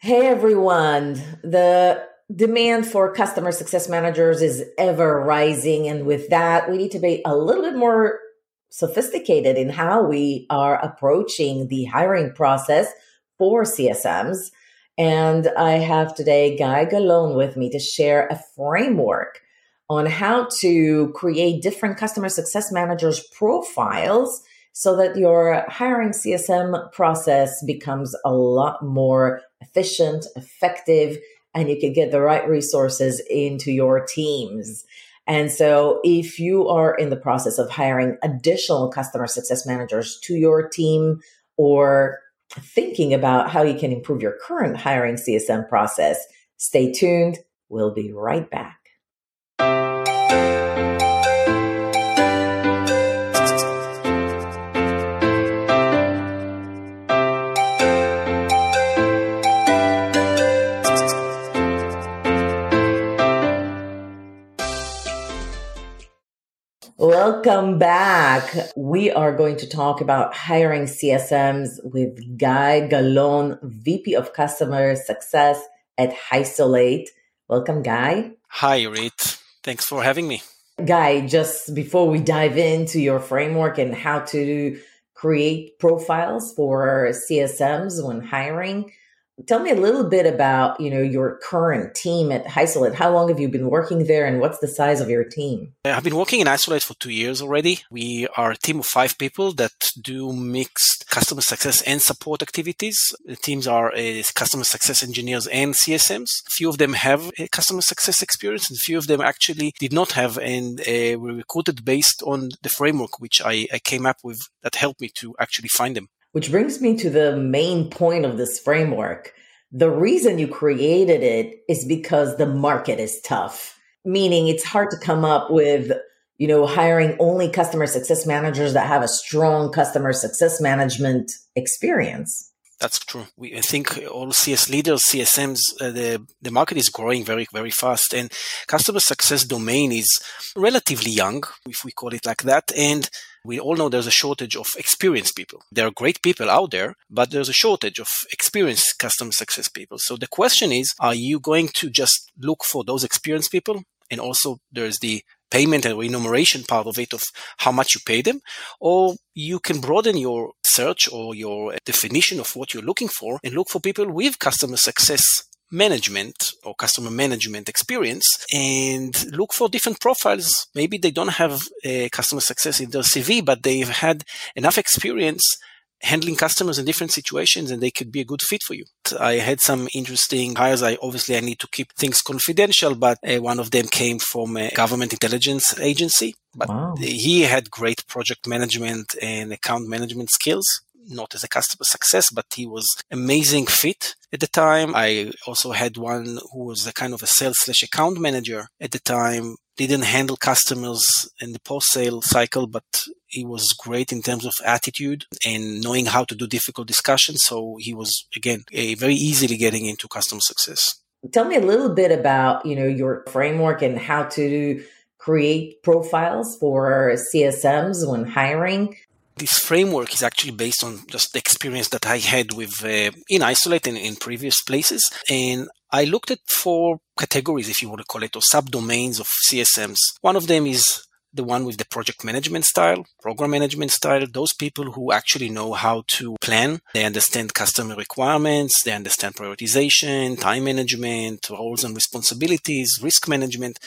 Hey everyone. The demand for customer success managers is ever rising. And with that, we need to be a little bit more sophisticated in how we are approaching the hiring process for CSMs. And I have today Guy Galon with me to share a framework on how to create different customer success managers profiles so that your hiring CSM process becomes a lot more efficient, effective, and you can get the right resources into your teams. And so if you are in the process of hiring additional customer success managers to your team or thinking about how you can improve your current hiring CSM process, stay tuned. We'll be right back. Welcome back. We are going to talk about hiring CSMs with Guy Galon, VP of Customer Success at Hysolate. Welcome, Guy. Hi, Irit. Thanks for having me. Guy, just before we dive into your framework and how to create profiles for CSMs when hiring, Tell me a little bit about, you know, your current team at Hysolate. How long have you been working there and what's the size of your team? I've been working in Hysolate for two years already. We are a team of five people that do mixed customer success and support activities. The teams are uh, customer success engineers and CSMs. A few of them have a customer success experience and a few of them actually did not have and uh, were recruited based on the framework which I, I came up with that helped me to actually find them. Which brings me to the main point of this framework. The reason you created it is because the market is tough, meaning it's hard to come up with, you know, hiring only customer success managers that have a strong customer success management experience. That's true. We, I think all CS leaders, CSMs, uh, the, the market is growing very, very fast and customer success domain is relatively young, if we call it like that. And we all know there's a shortage of experienced people. There are great people out there, but there's a shortage of experienced customer success people. So the question is, are you going to just look for those experienced people? And also there's the payment and remuneration part of it of how much you pay them, or you can broaden your search or your definition of what you're looking for and look for people with customer success management or customer management experience and look for different profiles. Maybe they don't have a customer success in their CV, but they've had enough experience handling customers in different situations and they could be a good fit for you. I had some interesting hires. I obviously I need to keep things confidential, but uh, one of them came from a government intelligence agency, but wow. he had great project management and account management skills. Not as a customer success, but he was amazing fit at the time. I also had one who was a kind of a sales slash account manager at the time didn't handle customers in the post sale cycle, but he was great in terms of attitude and knowing how to do difficult discussions. So he was, again, a very easily getting into customer success. Tell me a little bit about, you know, your framework and how to create profiles for CSMs when hiring. This framework is actually based on just the experience that I had with uh, in Hysolate and in previous places, and I looked at four categories, if you want to call it, or subdomains of CSMs. One of them is the one with the project management style, program management style, those people who actually know how to plan. They understand customer requirements, they understand prioritization, time management, roles and responsibilities, risk management.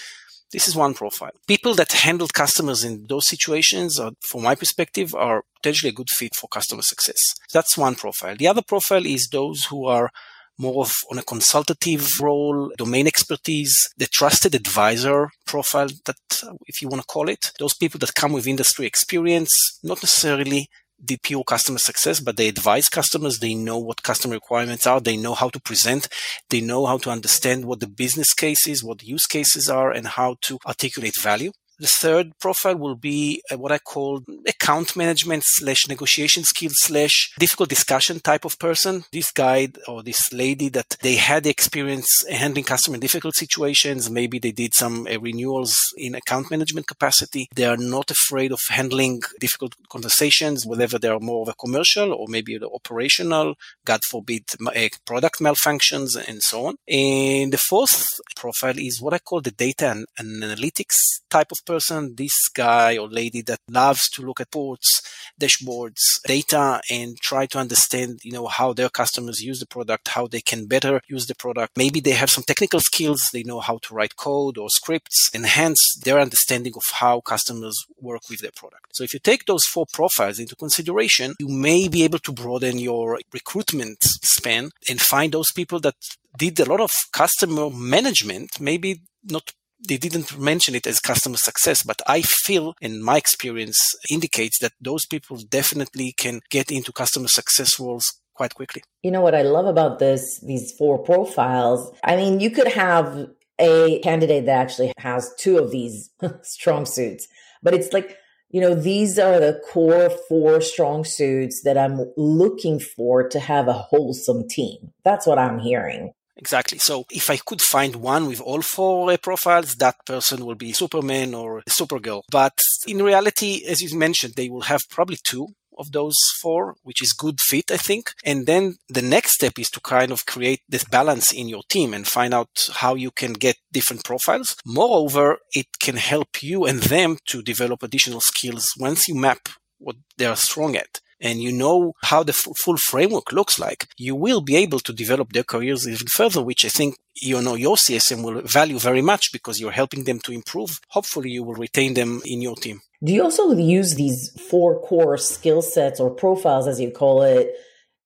This is one profile. People that handle customers in those situations, are, from my perspective, are potentially a good fit for customer success. That's one profile. The other profile is those who are more of on a consultative role, domain expertise, the trusted advisor profile that, uh, if you want to call it, those people that come with industry experience, not necessarily the pure customer success, but they advise customers. They know what customer requirements are. They know how to present. They know how to understand what the business case is, what the use cases are, and how to articulate value. The third profile will be uh, what I call account management slash negotiation skills slash difficult discussion type of person. This guy or this lady that they had experience handling customer difficult situations. Maybe they did some uh, renewals in account management capacity. They are not afraid of handling difficult conversations, whether they are more of a commercial or maybe the operational, God forbid, uh, product malfunctions and so on. And the fourth profile is what I call the data and, and analytics type of person. Person, this guy or lady that loves to look at reports, dashboards, data, and try to understand, you know, how their customers use the product, how they can better use the product. Maybe they have some technical skills. They know how to write code or scripts, enhance their understanding of how customers work with their product. So if you take those four profiles into consideration, you may be able to broaden your recruitment span and find those people that did a lot of customer management, maybe not they didn't mention it as customer success, but I feel and my experience indicates that those people definitely can get into customer success roles quite quickly. You know what I love about this, these four profiles? I mean, you could have a candidate that actually has two of these strong suits, but it's like, you know, these are the core four strong suits that I'm looking for to have a wholesome team. That's what I'm hearing. Exactly. So if I could find one with all four uh, profiles, that person will be Superman or Supergirl. But in reality, as you mentioned, they will have probably two of those four, which is good fit, I think. And then the next step is to kind of create this balance in your team and find out how you can get different profiles. Moreover, it can help you and them to develop additional skills once you map what they are strong at and you know how the f- full framework looks like, you will be able to develop their careers even further, which I think you know your CSM will value very much because you're helping them to improve. Hopefully, you will retain them in your team. Do you also use these four core skill sets or profiles, as you call it,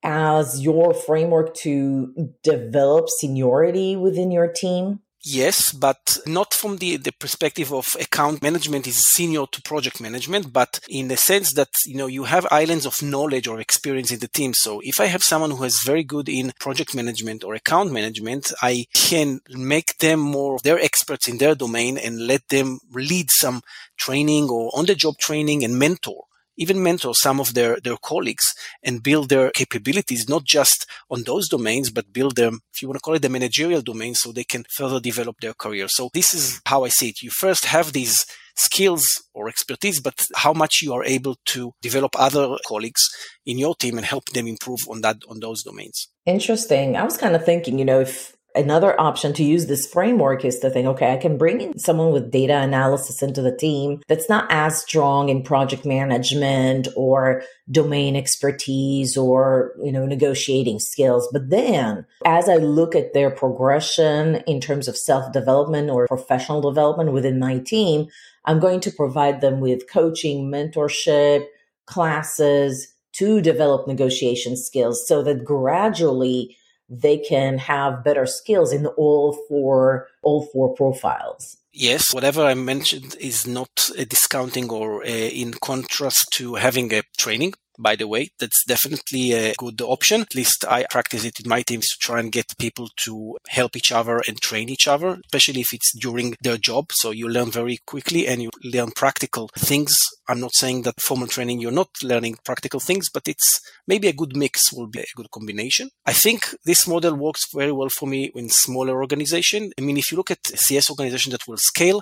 as your framework to develop seniority within your team? Yes, but not from the, the perspective of account management is senior to project management, but in the sense that, you know, you have islands of knowledge or experience in the team. So if I have someone who is very good in project management or account management, I can make them more, they're experts in their domain and let them lead some training or on the job training and mentor even mentor some of their, their colleagues and build their capabilities, not just on those domains, but build them, if you want to call it the managerial domain, so they can further develop their career. So this is how I see it. You first have these skills or expertise, but how much you are able to develop other colleagues in your team and help them improve on that, on those domains. Interesting. I was kind of thinking, you know, if another option to use this framework is to think, okay, I can bring in someone with data analysis into the team that's not as strong in project management or domain expertise or, you know, negotiating skills. But then as I look at their progression in terms of self development or professional development within my team, I'm going to provide them with coaching, mentorship, classes to develop negotiation skills so that gradually they can have better skills in all four all four profiles. Yes whatever i mentioned is not a discounting or a, in contrast to having a training by the way. That's definitely a good option. At least I practice it in my teams to try and get people to help each other and train each other, especially if it's during their job. So you learn very quickly and you learn practical things. I'm not saying that formal training, you're not learning practical things, but it's maybe a good mix will be a good combination. I think this model works very well for me in smaller organization. I mean, if you look at CS organization that will scale,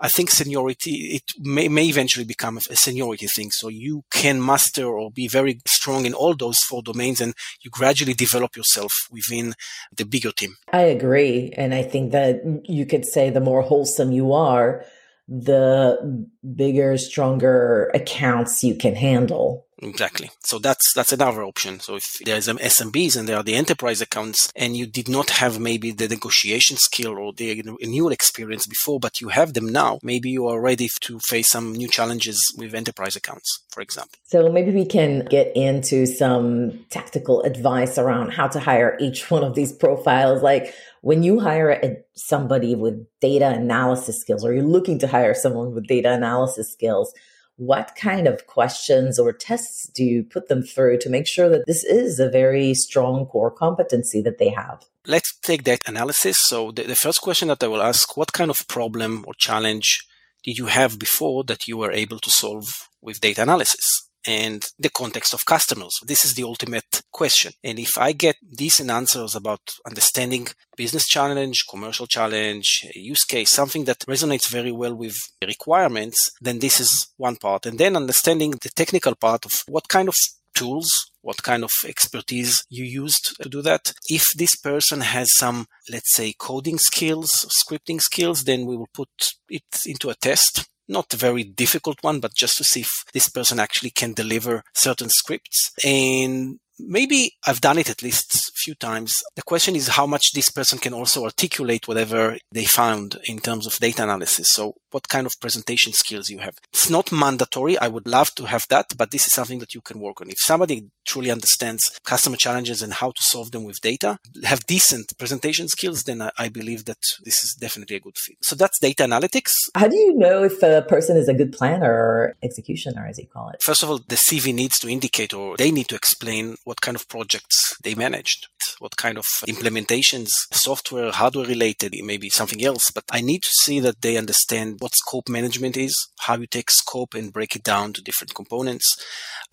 I think seniority, it may, may eventually become a seniority thing. So you can master or be very strong in all those four domains and you gradually develop yourself within the bigger team. I agree. And I think that you could say the more wholesome you are, the bigger, stronger accounts you can handle. Exactly. So that's that's another option. So if there's some SMBs and there are the enterprise accounts and you did not have maybe the negotiation skill or the renewal experience before, but you have them now, maybe you are ready to face some new challenges with enterprise accounts, for example. So maybe we can get into some tactical advice around how to hire each one of these profiles. Like when you hire a, somebody with data analysis skills or you're looking to hire someone with data analysis skills, what kind of questions or tests do you put them through to make sure that this is a very strong core competency that they have? Let's take that analysis. So the, the first question that I will ask, what kind of problem or challenge did you have before that you were able to solve with data analysis? And the context of customers. This is the ultimate question. And if I get decent answers about understanding business challenge, commercial challenge, use case, something that resonates very well with requirements, then this is one part. And then understanding the technical part of what kind of tools what kind of expertise you used to do that. If this person has some, let's say, coding skills, scripting skills, then we will put it into a test not a very difficult one, but just to see if this person actually can deliver certain scripts. And maybe I've done it at least a few times. The question is how much this person can also articulate whatever they found in terms of data analysis. So what kind of presentation skills you have. It's not mandatory. I would love to have that, but this is something that you can work on. If somebody truly understands customer challenges and how to solve them with data, have decent presentation skills, then I, I believe that this is definitely a good fit. So that's data analytics. How do you know if a person is a good planner or executioner, as you call it? First of all, the CV needs to indicate or they need to explain what kind of projects they managed, what kind of implementations, software, hardware related, maybe something else. But I need to see that they understand what scope management is, how you take scope and break it down to different components,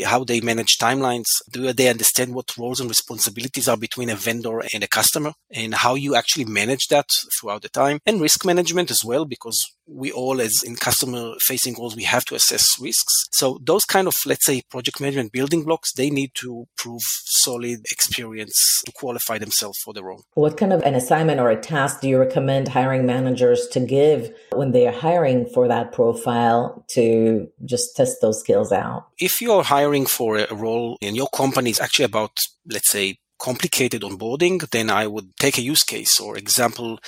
how they manage timelines. Do they understand what roles and responsibilities are between a vendor and a customer and how you actually manage that throughout the time and risk management as well, because we all as in customer facing roles, we have to assess risks. So those kind of, let's say, project management building blocks, they need to prove solid experience to qualify themselves for the role. What kind of an assignment or a task do you recommend hiring managers to give when they are hiring for that profile to just test those skills out? If you're hiring for a role in your company is actually about, let's say, complicated onboarding, then I would take a use case or example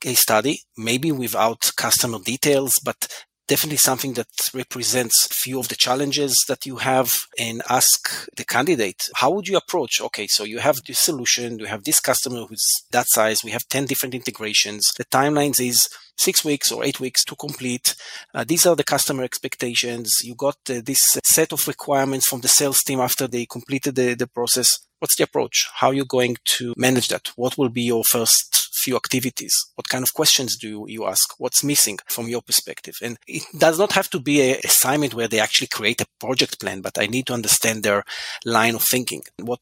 case study, maybe without customer details, but definitely something that represents few of the challenges that you have and ask the candidate how would you approach okay so you have this solution you have this customer who's that size we have 10 different integrations the timelines is six weeks or eight weeks to complete. Uh, these are the customer expectations. You got uh, this set of requirements from the sales team after they completed the, the process. What's the approach? How are you going to manage that? What will be your first few activities? What kind of questions do you, you ask? What's missing from your perspective? And it does not have to be an assignment where they actually create a project plan, but I need to understand their line of thinking. What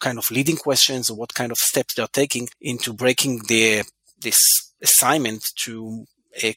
kind of leading questions or what kind of steps they're taking into breaking the this assignment to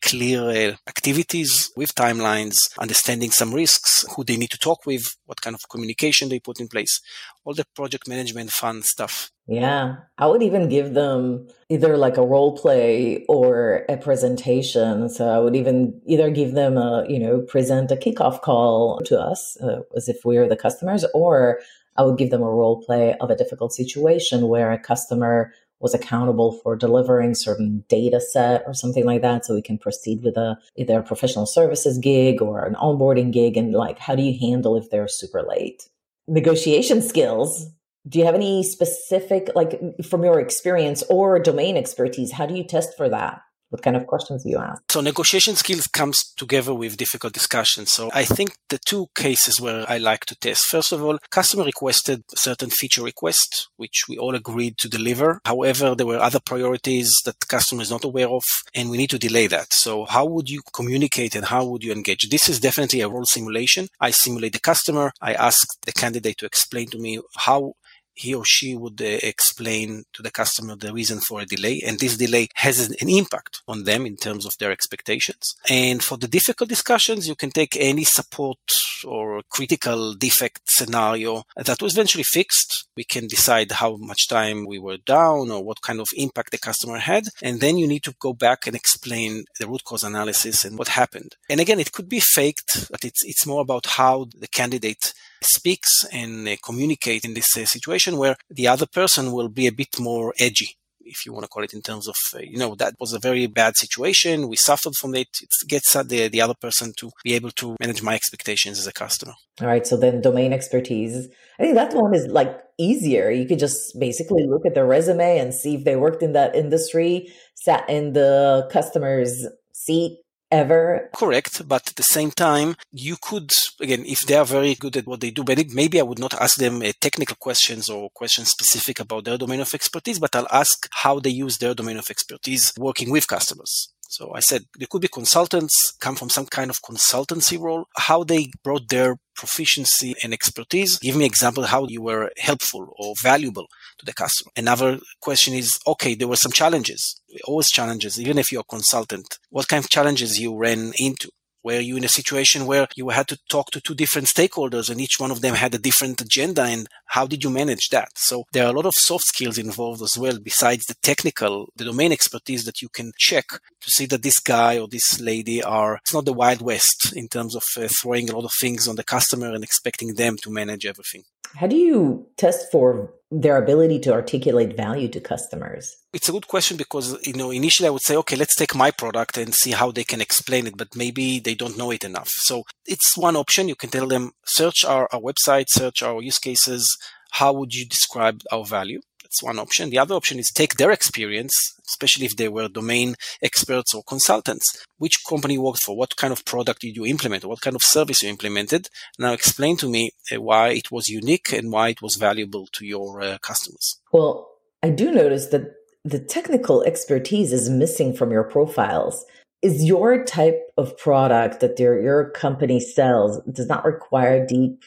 clear uh, activities with timelines, understanding some risks, who they need to talk with, what kind of communication they put in place, all the project management fun stuff. Yeah, I would even give them either like a role play or a presentation. So I would even either give them a, you know, present a kickoff call to us uh, as if we are the customers, or I would give them a role play of a difficult situation where a customer was accountable for delivering certain data set or something like that so we can proceed with a either a professional services gig or an onboarding gig and like how do you handle if they're super late? Negotiation skills. Do you have any specific like from your experience or domain expertise how do you test for that what kind of questions do you ask? So negotiation skills comes together with difficult discussions. So I think the two cases where I like to test. First of all, customer requested certain feature request, which we all agreed to deliver. However, there were other priorities that customer is not aware of, and we need to delay that. So how would you communicate and how would you engage? This is definitely a role simulation. I simulate the customer. I ask the candidate to explain to me how he or she would uh, explain to the customer the reason for a delay. And this delay has an impact on them in terms of their expectations. And for the difficult discussions, you can take any support or critical defect scenario that was eventually fixed. We can decide how much time we were down or what kind of impact the customer had. And then you need to go back and explain the root cause analysis and what happened. And again, it could be faked, but it's, it's more about how the candidate speaks and uh, communicate in this uh, situation where the other person will be a bit more edgy if you want to call it in terms of uh, you know that was a very bad situation we suffered from it it gets the, the other person to be able to manage my expectations as a customer. All right so then domain expertise i think that one is like easier. You could just basically look at their resume and see if they worked in that industry sat in the customer's seat ever. Correct. But at the same time, you could, again, if they are very good at what they do, maybe I would not ask them uh, technical questions or questions specific about their domain of expertise, but I'll ask how they use their domain of expertise working with customers So I said they could be consultants come from some kind of consultancy role, how they brought their proficiency and expertise. Give me example how you were helpful or valuable to the customer. Another question is, okay, there were some challenges, always challenges, even if you're a consultant. What kind of challenges you ran into? Were you in a situation where you had to talk to two different stakeholders and each one of them had a different agenda and how did you manage that? So there are a lot of soft skills involved as well besides the technical the domain expertise that you can check to see that this guy or this lady are it's not the wild west in terms of uh, throwing a lot of things on the customer and expecting them to manage everything. How do you test for their ability to articulate value to customers? It's a good question because you know initially I would say okay let's take my product and see how they can explain it but maybe they don't know it enough. So it's one option you can tell them search our, our website search our use cases how would you describe our value that's one option. The other option is take their experience, especially if they were domain experts or consultants. Which company worked for? What kind of product did you implement? What kind of service you implemented? Now explain to me uh, why it was unique and why it was valuable to your uh, customers. Well, I do notice that the technical expertise is missing from your profiles. Is your type of product that your, your company sells does not require deep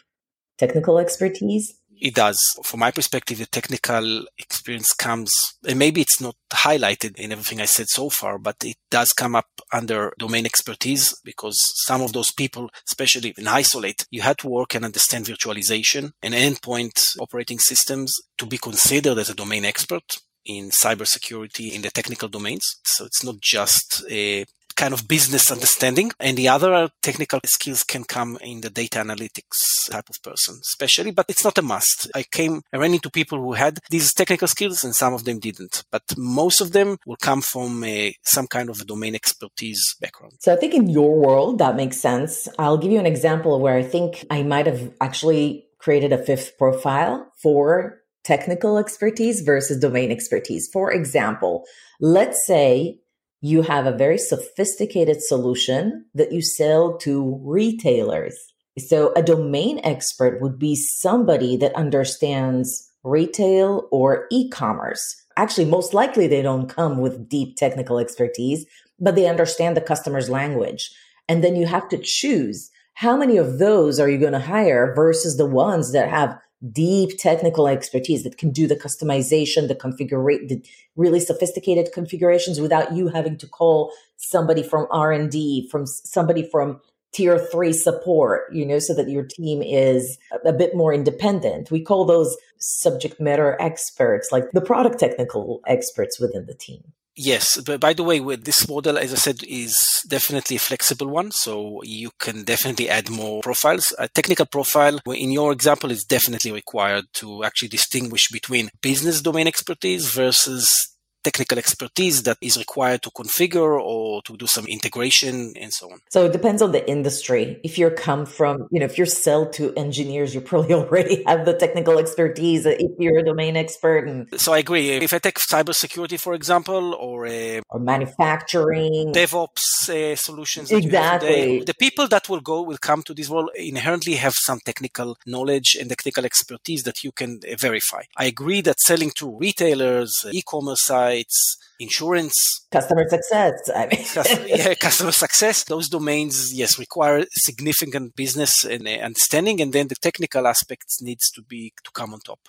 technical expertise? It does. From my perspective, the technical experience comes, and maybe it's not highlighted in everything I said so far, but it does come up under domain expertise because some of those people, especially in Hysolate, you had to work and understand virtualization and endpoint operating systems to be considered as a domain expert in cybersecurity in the technical domains. So it's not just a kind of business understanding. And the other technical skills can come in the data analytics type of person, especially, but it's not a must. I came, I ran into people who had these technical skills and some of them didn't, but most of them will come from a, some kind of a domain expertise background. So I think in your world, that makes sense. I'll give you an example where I think I might have actually created a fifth profile for technical expertise versus domain expertise. For example, let's say you have a very sophisticated solution that you sell to retailers. So a domain expert would be somebody that understands retail or e-commerce. Actually, most likely they don't come with deep technical expertise, but they understand the customer's language. And then you have to choose how many of those are you going to hire versus the ones that have deep technical expertise that can do the customization, the configure, the really sophisticated configurations without you having to call somebody from R&D, from somebody from tier three support, you know, so that your team is a bit more independent. We call those subject matter experts, like the product technical experts within the team. Yes, but by the way, with this model, as I said, is definitely a flexible one. So you can definitely add more profiles. A technical profile, in your example, is definitely required to actually distinguish between business domain expertise versus technical expertise that is required to configure or to do some integration and so on. So it depends on the industry. If you come from, you know, if you're sell to engineers, you probably already have the technical expertise if you're a domain expert. And so I agree. If I take cybersecurity, for example, or a, or manufacturing, DevOps uh, solutions, exactly. the people that will go will come to this role inherently have some technical knowledge and technical expertise that you can uh, verify. I agree that selling to retailers, e-commerce sites, it's insurance, customer success. I mean, customer, yeah, customer success. Those domains, yes, require significant business and uh, understanding, and then the technical aspects needs to be to come on top.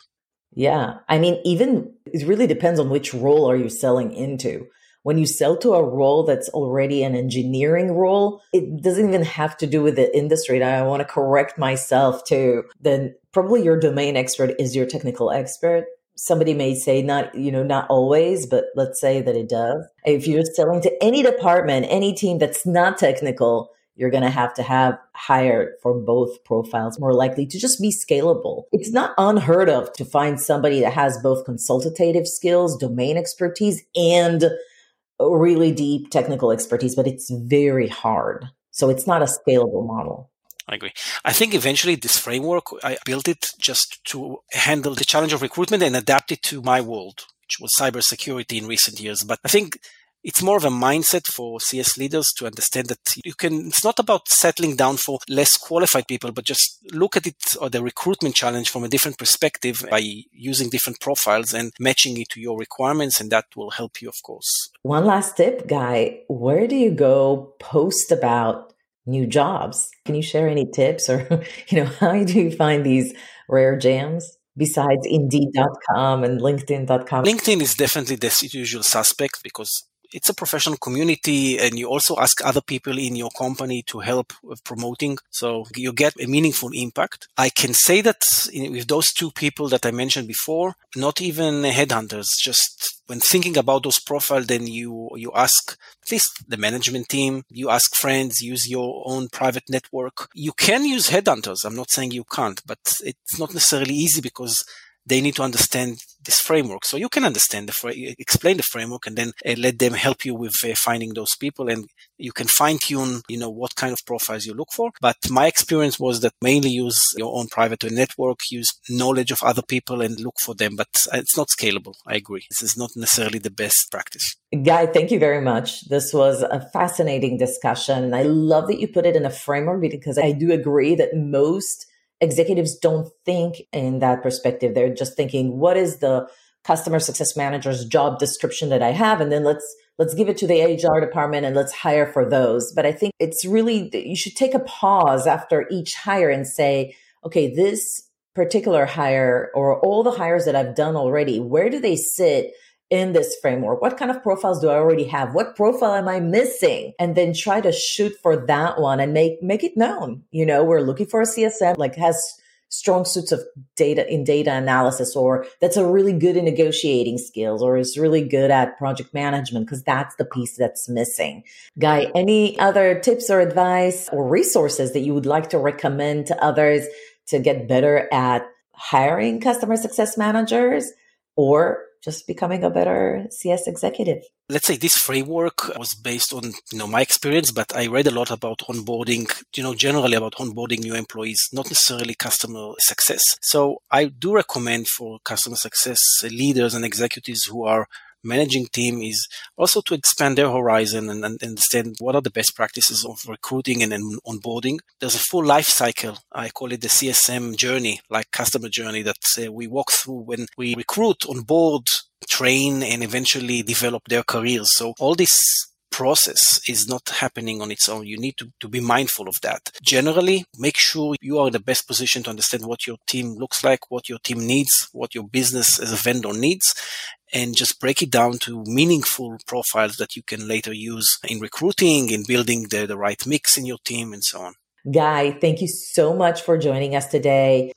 Yeah, I mean, even it really depends on which role are you selling into. When you sell to a role that's already an engineering role, it doesn't even have to do with the industry. I want to correct myself too. Then probably your domain expert is your technical expert somebody may say not you know not always but let's say that it does. If you're selling to any department any team that's not technical you're going to have to have hired for both profiles more likely to just be scalable. It's not unheard of to find somebody that has both consultative skills domain expertise and really deep technical expertise but it's very hard. So it's not a scalable model I agree. I think eventually this framework, I built it just to handle the challenge of recruitment and adapt it to my world, which was cybersecurity in recent years. But I think it's more of a mindset for CS leaders to understand that you can, it's not about settling down for less qualified people, but just look at it or the recruitment challenge from a different perspective by using different profiles and matching it to your requirements. And that will help you, of course. One last tip, Guy. Where do you go post about new jobs? Can you share any tips or, you know, how do you find these rare gems? besides indeed.com and linkedin.com linkedin is definitely the usual suspect because it's a professional community and you also ask other people in your company to help with promoting. So you get a meaningful impact. I can say that with those two people that I mentioned before, not even headhunters, just when thinking about those profiles, then you, you ask at least the management team, you ask friends, use your own private network. You can use headhunters. I'm not saying you can't, but it's not necessarily easy because they need to understand this framework. So you can understand the, explain the framework and then uh, let them help you with uh, finding those people and you can fine tune, you know, what kind of profiles you look for. But my experience was that mainly use your own private network, use knowledge of other people and look for them. But it's not scalable. I agree. This is not necessarily the best practice. Guy, thank you very much. This was a fascinating discussion. I love that you put it in a framework because I do agree that most executives don't think in that perspective. They're just thinking, what is the customer success manager's job description that I have? And then let's let's give it to the HR department and let's hire for those. But I think it's really you should take a pause after each hire and say, okay, this particular hire or all the hires that I've done already, where do they sit in this framework? What kind of profiles do I already have? What profile am I missing? And then try to shoot for that one and make, make it known. You know, we're looking for a CSM like has strong suits of data in data analysis or that's a really good in negotiating skills or is really good at project management because that's the piece that's missing. Guy, any other tips or advice or resources that you would like to recommend to others to get better at hiring customer success managers or just becoming a better CS executive. Let's say this framework was based on, you know, my experience, but I read a lot about onboarding, you know, generally about onboarding new employees, not necessarily customer success. So I do recommend for customer success leaders and executives who are managing team is also to expand their horizon and, and, understand what are the best practices of recruiting and, onboarding. There's a full life cycle. I call it the CSM journey, like customer journey that uh, we walk through when we recruit, onboard, train, and eventually develop their careers. So all this process is not happening on its own. You need to, to be mindful of that. Generally, make sure you are in the best position to understand what your team looks like, what your team needs, what your business as a vendor needs, and just break it down to meaningful profiles that you can later use in recruiting, in building the, the right mix in your team, and so on. Guy, thank you so much for joining us today.